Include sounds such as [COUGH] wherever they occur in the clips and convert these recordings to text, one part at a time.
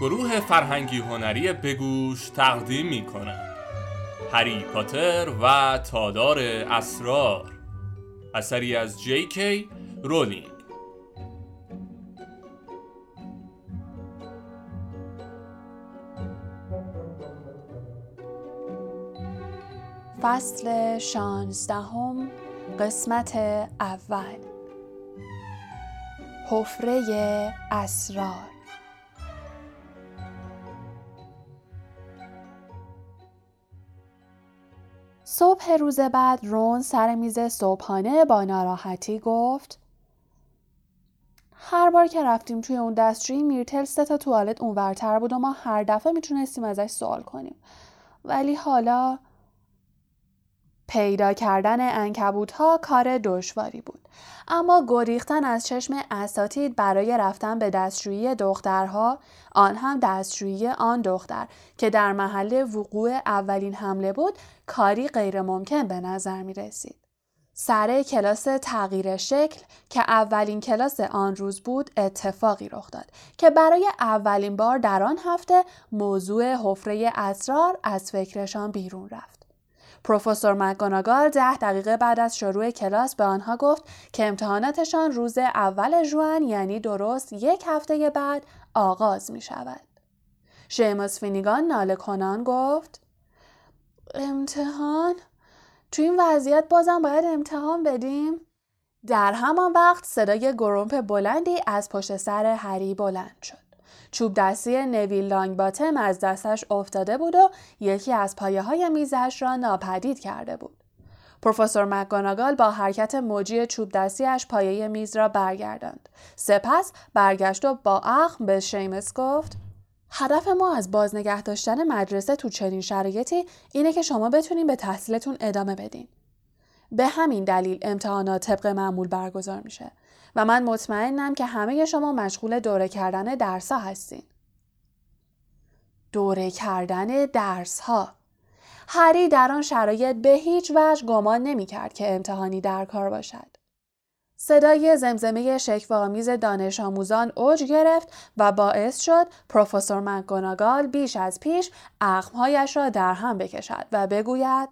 گروه فرهنگی هنری بگوش تقدیم می کند هری پاتر و تادار اسرار. اثری از جی کی رولینگ. فصل شانزدهم قسمت اول. حفره اسرار. صبح روز بعد رون سر میز صبحانه با ناراحتی گفت هر بار که رفتیم توی اون دستشویی میرتل سه تا توالت اونورتر بود و ما هر دفعه می‌تونستیم ازش سوال کنیم. ولی حالا پیدا کردن انکبوت ها کار دشواری بود اما گریختن از چشم اساتید برای رفتن به دستشویی دخترها آن هم دستشویی آن دختر که در محل وقوع اولین حمله بود کاری غیرممکن به نظر می رسید. سر کلاس تغییر شکل که اولین کلاس آن روز بود اتفاقی رخ داد که برای اولین بار در آن هفته موضوع حفره اسرار از فکرشان بیرون رفت. پروفسور مکگوناگال ده دقیقه بعد از شروع کلاس به آنها گفت که امتحاناتشان روز اول جوان یعنی درست یک هفته بعد آغاز می شود. شیموس فینیگان ناله کنان گفت امتحان؟ تو این وضعیت بازم باید امتحان بدیم؟ در همان وقت صدای گرومپ بلندی از پشت سر هری بلند شد. چوب دستی نویل لانگ باتم از دستش افتاده بود و یکی از پایه های میزش را ناپدید کرده بود. پروفسور مکگوناگال با حرکت موجی چوب دستیش پایه میز را برگرداند. سپس برگشت و با اخم به شیمس گفت هدف ما از بازنگه داشتن مدرسه تو چنین شرایطی اینه که شما بتونین به تحصیلتون ادامه بدین. به همین دلیل امتحانات طبق معمول برگزار میشه و من مطمئنم که همه شما مشغول دوره کردن درس ها هستین. دوره کردن درس ها. هری در آن شرایط به هیچ وجه گمان نمی کرد که امتحانی در کار باشد. صدای زمزمه شکوآمیز دانش آموزان اوج گرفت و باعث شد پروفسور مکگوناگال بیش از پیش اخمهایش را در هم بکشد و بگوید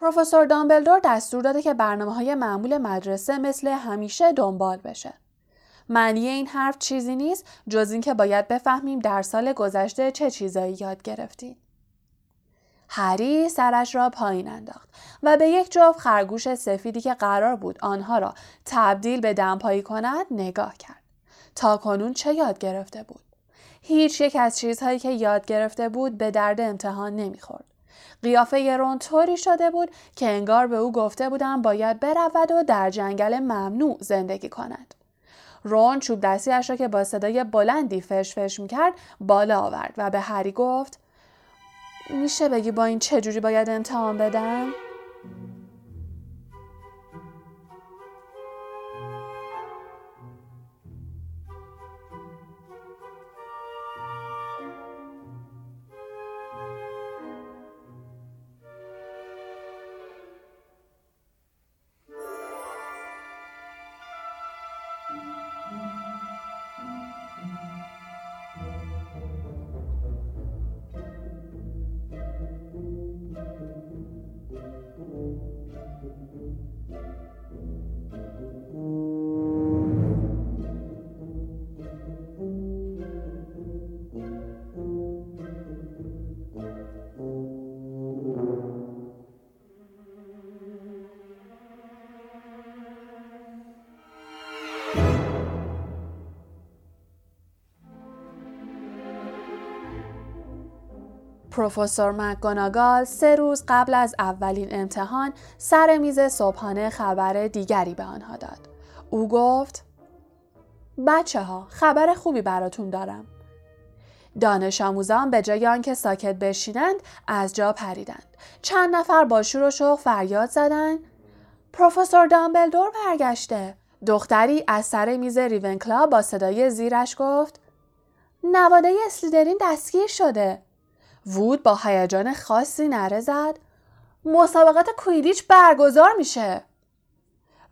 پروفسور دامبلدور دستور داده که برنامه های معمول مدرسه مثل همیشه دنبال بشه. معنی این حرف چیزی نیست جز اینکه باید بفهمیم در سال گذشته چه چیزایی یاد گرفتیم. هری سرش را پایین انداخت و به یک جفت خرگوش سفیدی که قرار بود آنها را تبدیل به دمپایی کند نگاه کرد. تا کنون چه یاد گرفته بود؟ هیچ یک از چیزهایی که یاد گرفته بود به درد امتحان نمی‌خورد. قیافه رون طوری شده بود که انگار به او گفته بودم باید برود و در جنگل ممنوع زندگی کند. رون چوب دستیش را که با صدای بلندی فش فش می‌کرد بالا آورد و به هری گفت میشه بگی با این چجوری باید امتحان بدم؟ پروفسور مکگوناگال سه روز قبل از اولین امتحان سر میز صبحانه خبر دیگری به آنها داد. او گفت بچه ها خبر خوبی براتون دارم. دانش آموزان به جای آنکه ساکت بشینند از جا پریدند. چند نفر با شور و شوق فریاد زدند پروفسور دامبلدور برگشته. دختری از سر میز ریونکلا با صدای زیرش گفت نواده اسلیدرین دستگیر شده. وود با هیجان خاصی نره زد مسابقات کویدیچ برگزار میشه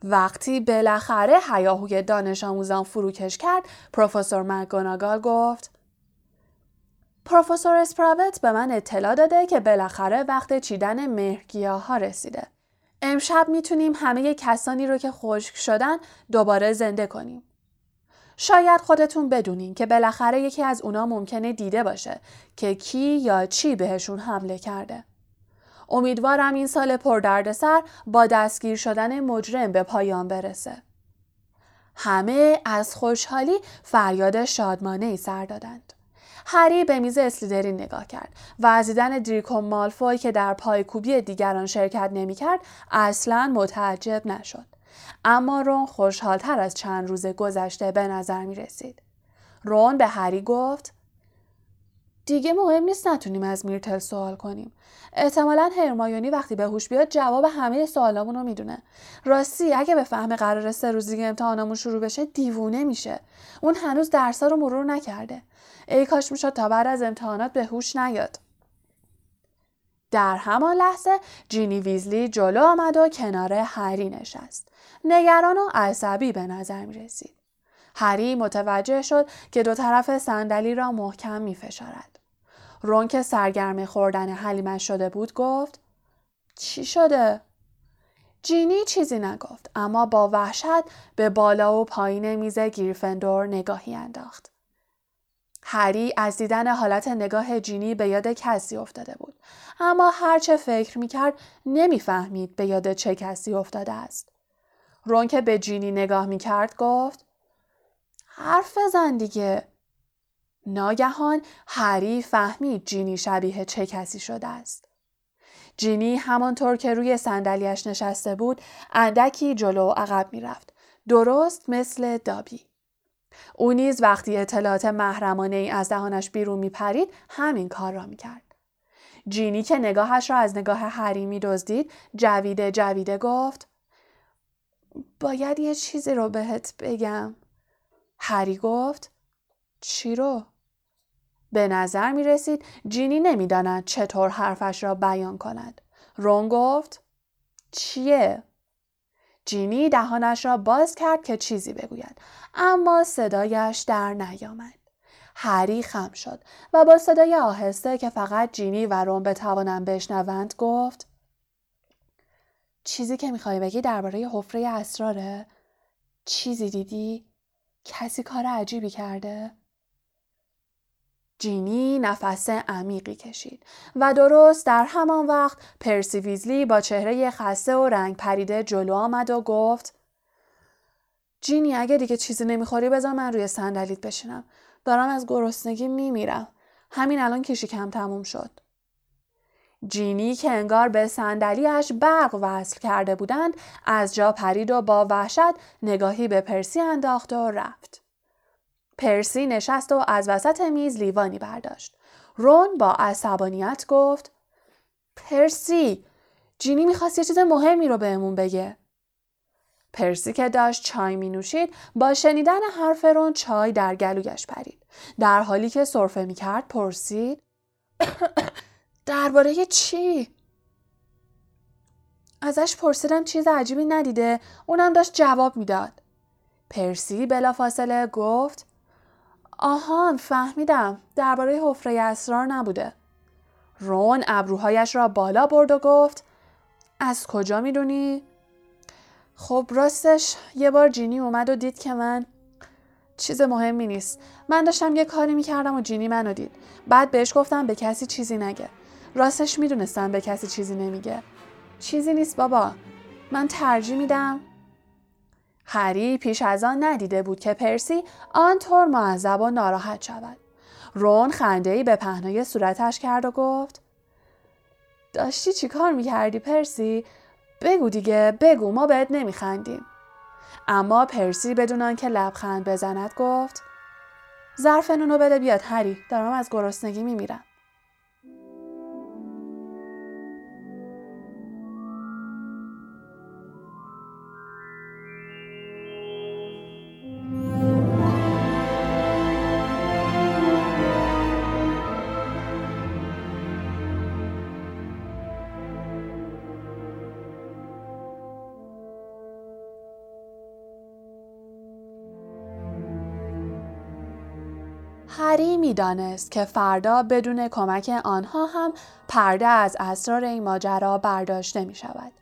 وقتی بالاخره حیاهوی دانش آموزان فروکش کرد پروفسور مکگوناگال گفت پروفسور اسپراوت به من اطلاع داده که بالاخره وقت چیدن مهرگیاه ها رسیده. امشب می‌تونیم همه کسانی رو که خشک شدن دوباره زنده کنیم. شاید خودتون بدونین که بالاخره یکی از اونا ممکنه دیده باشه که کی یا چی بهشون حمله کرده. امیدوارم این سال پردردسر با دستگیر شدن مجرم به پایان برسه. همه از خوشحالی فریاد شادمانه ای سر دادند. هری به میز اسلیدرین نگاه کرد و از دیدن دریکو مالفوی که در پایکوبی دیگران شرکت نمی‌کرد اصلا متعجب نشد اما رون خوشحالتر از چند روز گذشته به نظر می رسید. رون به هری گفت دیگه مهم نیست نتونیم از میرتل سوال کنیم. احتمالا هرمایونی وقتی به هوش بیاد جواب همه سوالامون رو می‌دونه. راستی اگه به فهم قرار سه روز دیگه امتحانمون شروع بشه دیوونه میشه. اون هنوز درسا رو مرور نکرده. ای کاش می‌شد تا بعد از امتحانات به هوش نیاد. در همان لحظه جینی ویزلی جلو آمد و کنار هری نشست. نگران و عصبی به نظر می رسید. هری متوجه شد که دو طرف صندلی را محکم می فشارد. رون که سرگرم خوردن حلیمش شده بود گفت چی شده؟ جینی چیزی نگفت اما با وحشت به بالا و پایین میز گریفندور نگاهی انداخت. هری از دیدن حالت نگاه جینی به یاد کسی افتاده بود اما هرچه فکر می‌کرد نمی‌فهمید به یاد چه کسی افتاده است. رون که به جینی نگاه می‌کرد گفت حرف بزن دیگه. ناگهان هری فهمید جینی شبیه چه کسی شده است. جینی همانطور که روی صندلیاش نشسته بود اندکی جلو عقب می‌رفت. درست مثل دابی. او نیز وقتی اطلاعات محرمانه ای از دهانش بیرون میپرید همین کار را می‌کرد. جینی که نگاهش را از نگاه هری می دزدید جویده جویده گفت باید یه چیزی رو بهت بگم. هری گفت چی رو؟ به نظر می رسید جینی نمی‌داند چطور حرفش را بیان کند. رون گفت چیه؟ جینی دهانش را باز کرد که چیزی بگوید اما صدایش در نیامد. هری خم شد و با صدای آهسته که فقط جینی و روم بتوانند بشنوند گفت چیزی که می‌خوای بگی درباره حفره اسراره؟ چیزی دیدی؟ کسی کار عجیبی کرده؟ جینی نفس عمیقی کشید و درست در همان وقت پرسی ویزلی با چهره خسته و رنگ پریده جلو آمد و گفت جینی اگه دیگه چیزی نمی‌خوری بذار من روی صندلیت بشینم. دارم از گرسنگی میمیرم. همین الان کم تموم شد. جینی که انگار به صندلیاش برق وصل کرده بودند از جا پرید و با وحشت نگاهی به پرسی انداخت و رفت. پرسی نشست و از وسط میز لیوانی برداشت. رون با عصبانیت گفت پرسی جینی می‌خواست یه چیز مهمی رو بهمون بگه. پرسی که داشت چای می نوشید با شنیدن حرف رون چای در گلویش پرید. در حالی که صرفه می کرد پرسید [COUGHS] درباره چی؟ ازش پرسیدم چیز عجیبی ندیده اونم داشت جواب می‌داد. پرسی بلافاصله گفت آهان فهمیدم. درباره حفره اسرار نبوده. رون ابروهایش را بالا برد و گفت از کجا می‌دونی؟ خب راستش یه بار جینی اومد و دید که من چیز مهمی نیست. من داشتم یه کاری می‌کردم و جینی منو دید. بعد بهش گفتم به کسی چیزی نگه. راستش می‌دونستم به کسی چیزی نمیگه. چیزی نیست بابا. من ترجیح میدم هری پیش از آن ندیده بود که پرسی آنطور معذب و ناراحت شود. رون خنده به پهنای صورتش کرد و گفت داشتی چی کار می‌کردی پرسی؟ بگو دیگه بگو ما بهت نمیخندیم. اما پرسی بدون آنکه لبخند بزند گفت ظرف نونو بده بیاد هری دارم از گرسنگی میمیرم. هری می‌دانست که فردا بدون کمک آنها هم پرده از اسرار این ماجرا برداشته می شود.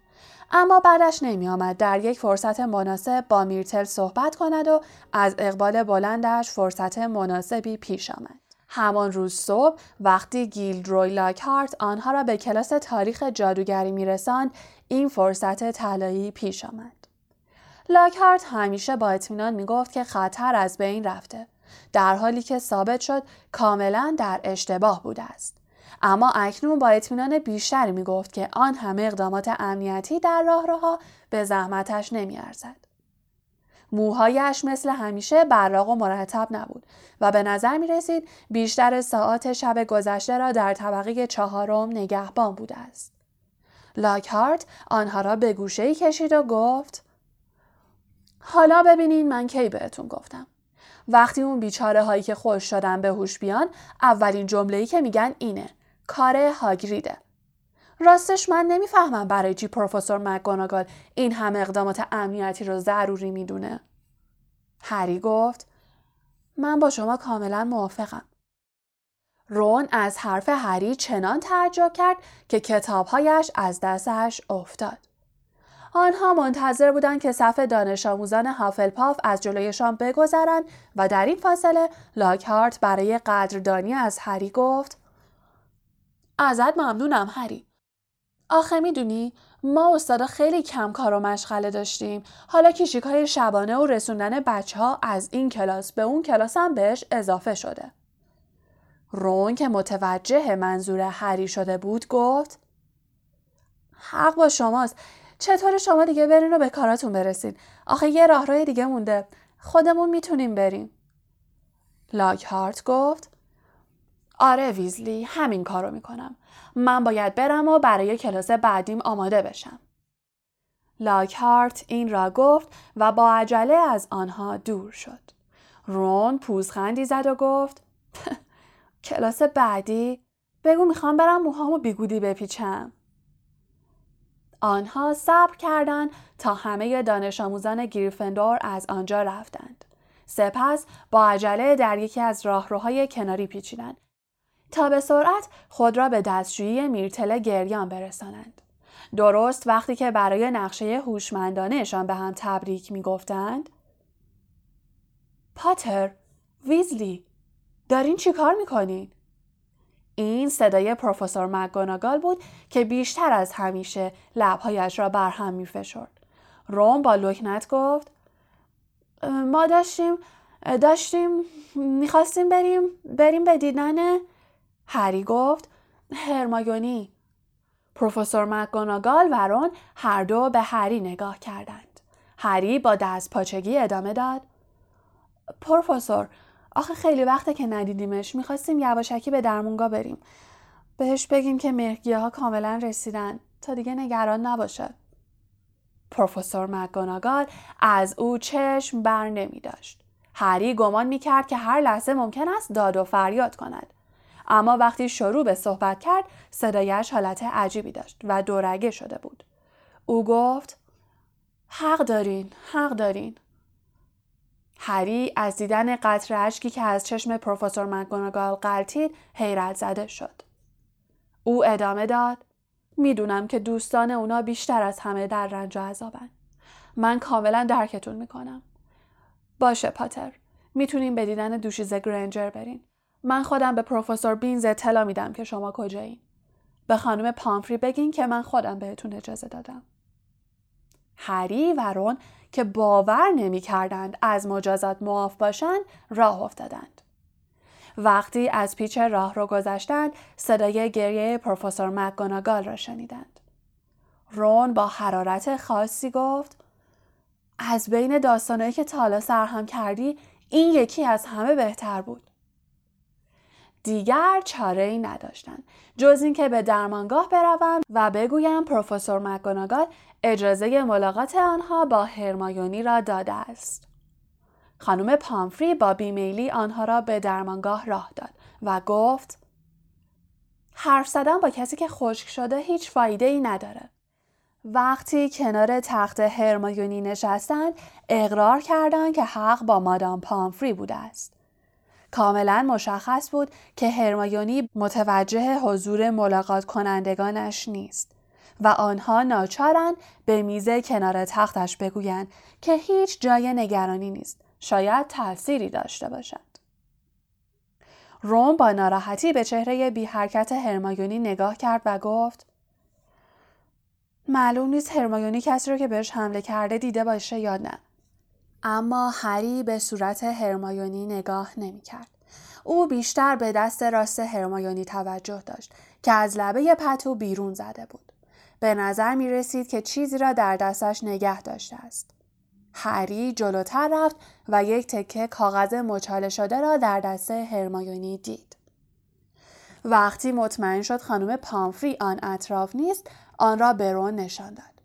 اما بعدش نمی آمد در یک فرصت مناسب با میرتل صحبت کند و از اقبال بلندش فرصت مناسبی پیش آمد. همان روز صبح وقتی گیلدروی لاکهارت آنها را به کلاس تاریخ جادوگری میرساند این فرصت طلایی پیش آمد. لاکهارت همیشه با اطمینان می‌گفت که خطر از بین رفته در حالی که ثابت شد کاملا در اشتباه بوده است. اما اکنون با اطمینان بیشتری می گفت که آن همه اقدامات امنیتی در راه به زحمتش نمی ارزد. موهایش مثل همیشه براق و مرتب نبود و به نظر می رسید بیشتر ساعات شب گذشته را در طبقه چهارم نگهبان بوده است. لاکهارت آنها را به گوشه کشید و گفت حالا ببینین من کی بهتون گفتم. وقتی اون بیچاره هایی که خوش شدن به هوش بیان اولین جمله که میگن اینه کار هاگریده. راستش من نمی‌فهمم برای چی پروفسور مکگوناگال این همه اقدامات امنیتی رو ضروری می‌دونه. هری گفت من با شما کاملا موافقم. رون از حرف هری چنان تعجب کرد که کتابهایش از دستش افتاد. آنها منتظر بودند که صف دانش آموزان هافلپاف از جلویشان بگذرند و در این فاصله لاکهارت برای قدردانی از هری گفت ازت ممنونم هری. آخه می‌دونی ما استادا خیلی کم کار و مشغله داشتیم حالا کشیک های شبانه و رسوندن بچه ها از این کلاس به اون کلاس هم بهش اضافه شده. رون که متوجه منظور هری شده بود گفت حق با شماست چطور شما دیگه برین و به کاراتون برسین؟ آخه یه راهروی دیگه مونده. خودمون می‌تونیم بریم. لاک هارت گفت آره ویزلی همین کارو می‌کنم. من باید برم و برای کلاس بعدیم آماده بشم. لاک هارت این را گفت و با عجله از آنها دور شد. رون پوزخندی زد و گفت [LAUGHS] کلاس بعدی؟ بگو می‌خوام برم موهامو بیگودی بپیچم. آنها صبر کردند تا همه دانش آموزان گریفندور از آنجا رفتند. سپس با عجله در یکی از راهروهای کناری پیچیدند تا به سرعت خود را به دستشویی میرتل گریان برسانند. درست وقتی که برای نقشه هوشمندانهشان به هم تبریک می‌گفتند پاتر ویزلی دارین چیکار می‌کنین این صدای پروفسور مگوناگال بود که بیشتر از همیشه لبهایش را بر هم می فشرد. روم با لکنت گفت ما داشتیم داشتیم می‌خواستیم بریم بریم به دیدن هری. گفت هرمایونی پروفسور مگوناگال و رون هر دو به هری نگاه کردند. هری با دست پاچگی ادامه داد پروفسور آخه خیلی وقته که ندیدیمش می‌خواستیم یواشکی به درمونگا بریم بهش بگیم که مهگیه ها کاملا رسیدن تا دیگه نگران نباشه پروفسور مگوناگال از او چشم بر نمی داشت. هری گمان می کرد که هر لحظه ممکن است داد و فریاد کند. اما وقتی شروع به صحبت کرد صدایش حالت عجیبی داشت و دورگه شده بود. او گفت حق دارین، حق دارین. هری از دیدن قطر اشکی که از چشم پروفسور مکگوناگال قلتید حیرت زده شد. او ادامه داد می‌دونم که دوستان اونا بیشتر از همه در رنج و عذابن. من کاملا درکتون می‌کنم. باشه پاتر. می‌تونیم به دیدن دوشیز گرنجر برین. من خودم به پروفسور بینز اطلاع میدم که شما کجایین. به خانم پامفری بگین که من خودم بهتون اجازه دادم. هری و رون که باور نمی کردند از مجازات معاف باشند راه افتادند. وقتی از پیچ راه رو گذشتند صدای گریه پروفسور مکگوناگال را شنیدند. رون با حرارت خاصی گفت از بین داستانهایی که تالا سرهم کردی این یکی از همه بهتر بود. دیگر چاره ای نداشتند جز اینکه به درمانگاه بروم و بگویم پروفسور مکگوناگال اجازه ملاقات آنها با هرمایونی را داده است. خانم پامفری با بیمیلی آنها را به درمانگاه راه داد و گفت حرف زدن با کسی که خشک شده هیچ فایده ای نداره. وقتی کنار تخت هرمایونی نشستند اقرار کردند که حق با مادام پامفری بوده است. کاملا مشخص بود که هرمایونی متوجه حضور ملاقات کنندگانش نیست و آنها ناچارند به میزه کنار تختش بگویند که هیچ جای نگرانی نیست شاید تأثیری داشته باشد روم با ناراحتی به چهره بی حرکت هرمایونی نگاه کرد و گفت معلوم نیست هرمایونی کسی رو که بهش حمله کرده دیده باشه یا نه. اما هری به صورت هرمایونی نگاه نمی کرد. او بیشتر به دست راست هرمایونی توجه داشت که از لبه پتو بیرون زده بود. به نظر می رسید که چیزی را در دستش نگه داشته است. هری جلوتر رفت و یک تکه کاغذ مچاله شده را در دست هرمایونی دید. وقتی مطمئن شد خانم پامفری آن اطراف نیست آن را به رون نشان داد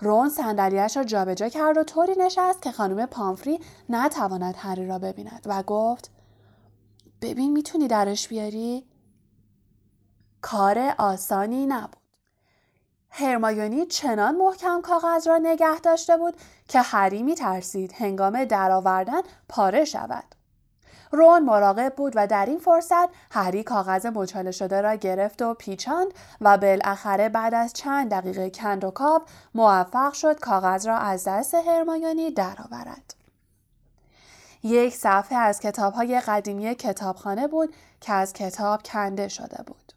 رون صندلیاش را جابجا کرد و طوری نشست که خانم پامفری نتواند هری را ببیند و گفت ببین می‌تونی درش بیاری کار آسانی نبود هرمایونی چنان محکم کاغذ را نگه داشته بود که هری می ترسید هنگام درآوردن پاره شود. رون مراقب بود و در این فرصت هری کاغذ مچاله شده را گرفت و پیچاند و بالاخره بعد از چند دقیقه کند و کاب موفق شد کاغذ را از دست هرمایونی درآورد. یک صفحه از کتاب های قدیمی کتابخانه بود که از کتاب کنده شده بود.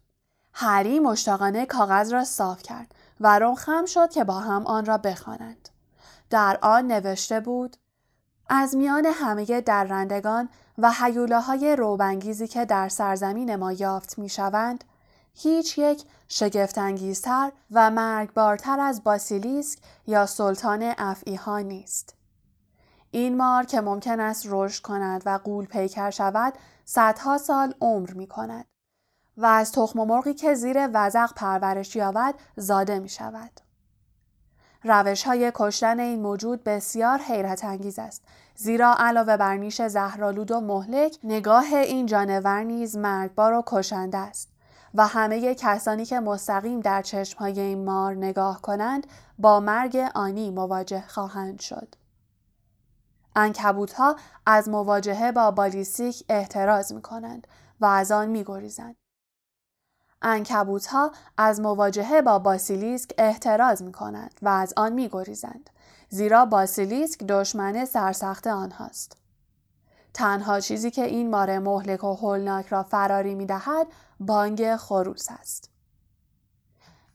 هری مشتاقانه کاغذ را صاف کرد و رون خم شد که با هم آن را بخوانند. در آن نوشته بود از میان همه درندگان و حیولاهای روبنگیزی که در سرزمین ما یافت می شوند، هیچ یک شگفتانگیزتر و مرگبارتر از باسیلیسک یا سلطان افعیها نیست. این مار که ممکن است رشد کند و قول پیکر شود صدها سال عمر می کند و از تخم مرغی که زیر وزق پرورش یابد زاده می شود. روش های کشتن این موجود بسیار حیرت انگیز است زیرا علاوه بر نیش زهرالود و مهلک نگاه این جانور نیز مرگبار و کشنده است و همه کسانی که مستقیم در چشم های این مار نگاه کنند با مرگ آنی مواجه خواهند شد. انکبوت ها از مواجهه با بالیستیک احتراز می کنند و از آن می گریزند. انکبوت ها از مواجهه با باسیلیسک احتراز می کنند و از آن می گریزند. زیرا باسیلیسک دشمن سرسخت آنهاست. تنها چیزی که این مار مهلک و هولناک را فراری می دهد بانگ خروس است.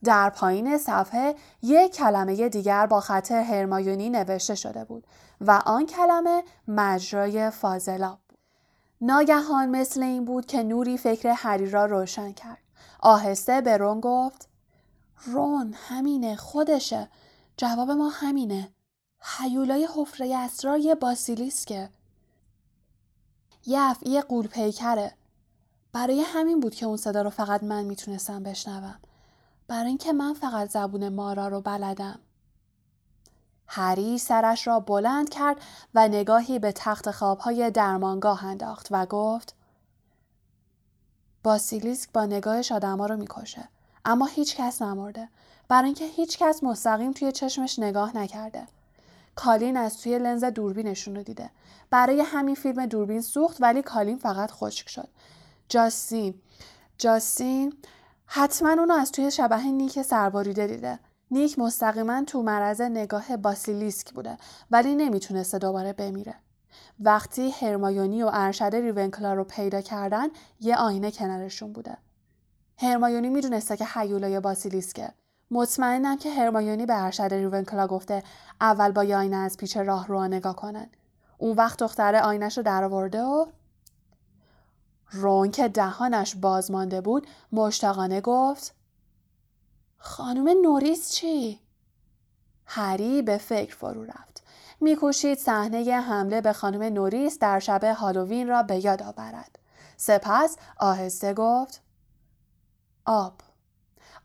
در پایین صفحه یک کلمه دیگر با خط هرمایونی نوشته شده بود و آن کلمه مجرای فاضلاب بود. ناگهان مثل این بود که نوری فکر هری را روشن کرد. آهسته به رون گفت رون همینه خودشه. جواب ما همینه. حیولای حفره اسرار یه باسیلیسکه. یه افعی قول پیکره. برای همین بود که اون صدا رو فقط من می‌تونستم بشنوم. برای اینکه من فقط زبون مارا رو بلدم. هری سرش را بلند کرد و نگاهی به تخت خوابهای درمانگاه انداخت و گفت باسیلیسک با نگاهش آدما رو می‌کشه. اما هیچ کس نمرده. برای اینکه هیچ کس مستقیم توی چشمش نگاه نکرده. کالین از توی لنز دوربینشون رو دیده. برای همین فیلم دوربین سوخت ولی کالین فقط خشک شد. جاستین. جاستین حتما اونو از توی شبه نیک سرباریده دیده. نیک مستقیما تو مرز نگاه باسیلیسک بوده ولی نمی‌تونسته دوباره بمیره. وقتی هرمایونی و ارشد ریونکلا رو پیدا کردن یه آینه کنارشون بوده. هرمایونی می‌دونسته که حیولای باسیلیسکه. مطمئنم که هرمایونی به ارشد ریونکلا گفته اول با یه آینه از پیچ راه رو نگاه کنن. اون وقت دختره آینش رو درآورده و رون که دهانش باز مانده بود مشتاقانه گفت خانم نوریس چی؟ هری به فکر فرو رفت. میکوشید صحنه حمله به خانم نوریس در شب هالووین را به یاد آورد. سپس آهسته گفت آب.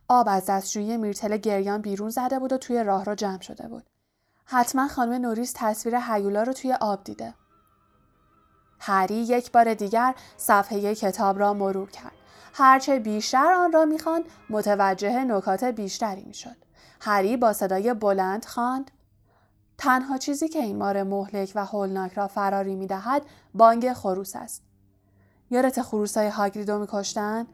آب از دستشویی میرتل گریان بیرون زده بود و توی راه را جمع شده بود. حتما خانم نوریس تصویر حیولا رو توی آب دیده. هری یک بار دیگر صفحه کتاب را مرور کرد. هرچه بیشتر آن را می‌خواند متوجه نکات بیشتری می‌شد. هری با صدای بلند خواند تنها چیزی که این مار مهلک و هولناک را فراری می دهد بانگ خروس است. یادت خروسای هاگریدو میکشتن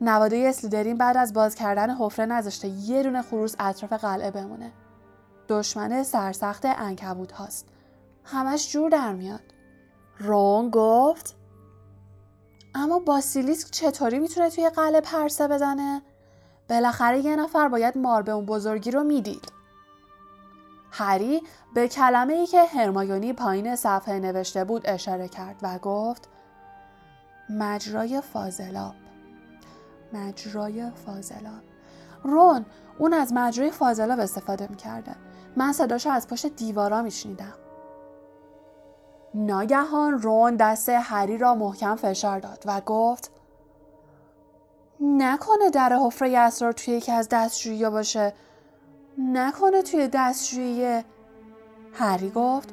نواده اسلیدرین بعد از باز کردن حفره نذاشته یه دونه خروس اطراف قلعه بمونه دشمن سرسخت انکبوت هاست همش جور در میاد رون گفت اما باسیلیسک چطوری می‌تونه توی قلعه پرسه بزنه؟ بالاخره یه نفر باید مار به اون بزرگی رو می‌دید. هری به کلمه ای که هرمایونی پایین صفحه نوشته بود اشاره کرد و گفت مجرای فاضلاب. مجرای فاضلاب. رون اون از مجرای فاضلاب استفاده می‌کرده. من صداشو از پشت دیوارا میشنیدم. ناگهان رون دست هری را محکم فشار داد و گفت نکنه در حفره اسرار توی یکی از دستشویی باشه. نکنه توی دستشویی هری گفت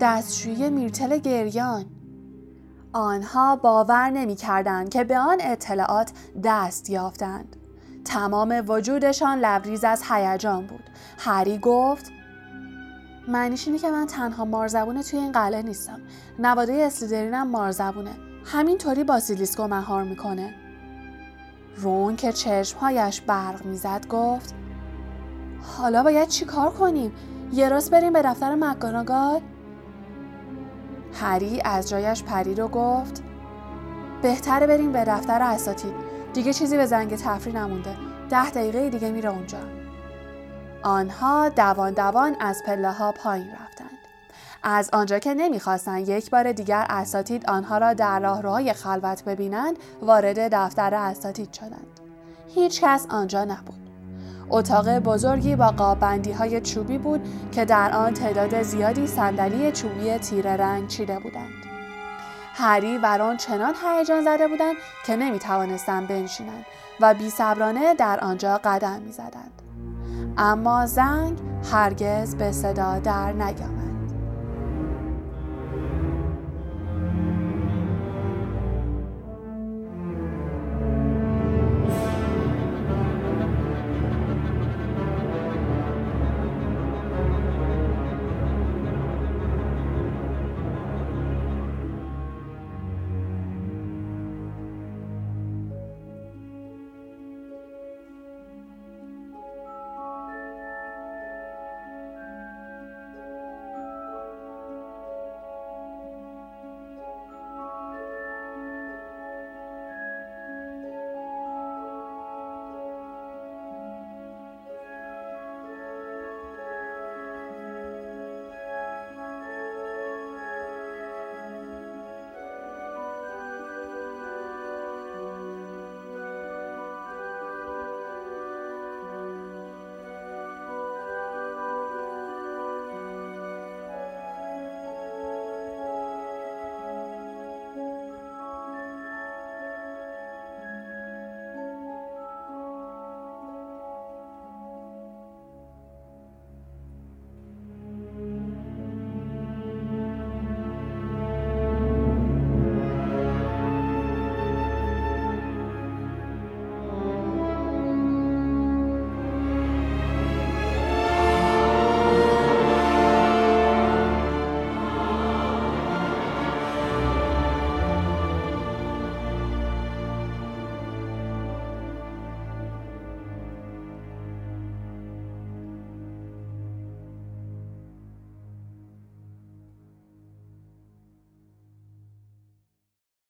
دستشویی میرتل گریان. آنها باور نمی کردند که به آن اطلاعات دست یافتند. تمام وجودشان لبریز از هیجان بود. هری گفت معنیش اینه که من تنها مارزبونه توی این قلعه نیستم. نواده اسلیدرینم مارزبونه. همینطوری باسیلیسکو مهار می‌کنه. رون که چشمهایش برق می‌زد گفت حالا باید چی کار کنیم؟ یه راست بریم به دفتر مکاناگال؟ هری از جایش پرید و گفت بهتره بریم به دفتر اساتید دیگه چیزی به زنگ تفریح نمونده ده دقیقه دیگه میره اونجا آنها دوان دوان از پله ها پایین رفتند. از آنجا که نمی‌خواستند یک بار دیگر اساتید آنها را در راهروهای خلوت ببینند وارد دفتر اساتید شدند. هیچ کس آنجا نبود. اتاق بزرگی با قابندی های چوبی بود که در آن تعداد زیادی صندلی چوبی تیره رنگ چیده بودند. هری و رون چنان هیجان زده بودند که نمی توانستند بنشینند و بی در آنجا قدم می زدند. اما زنگ هرگز به صدا در نیامد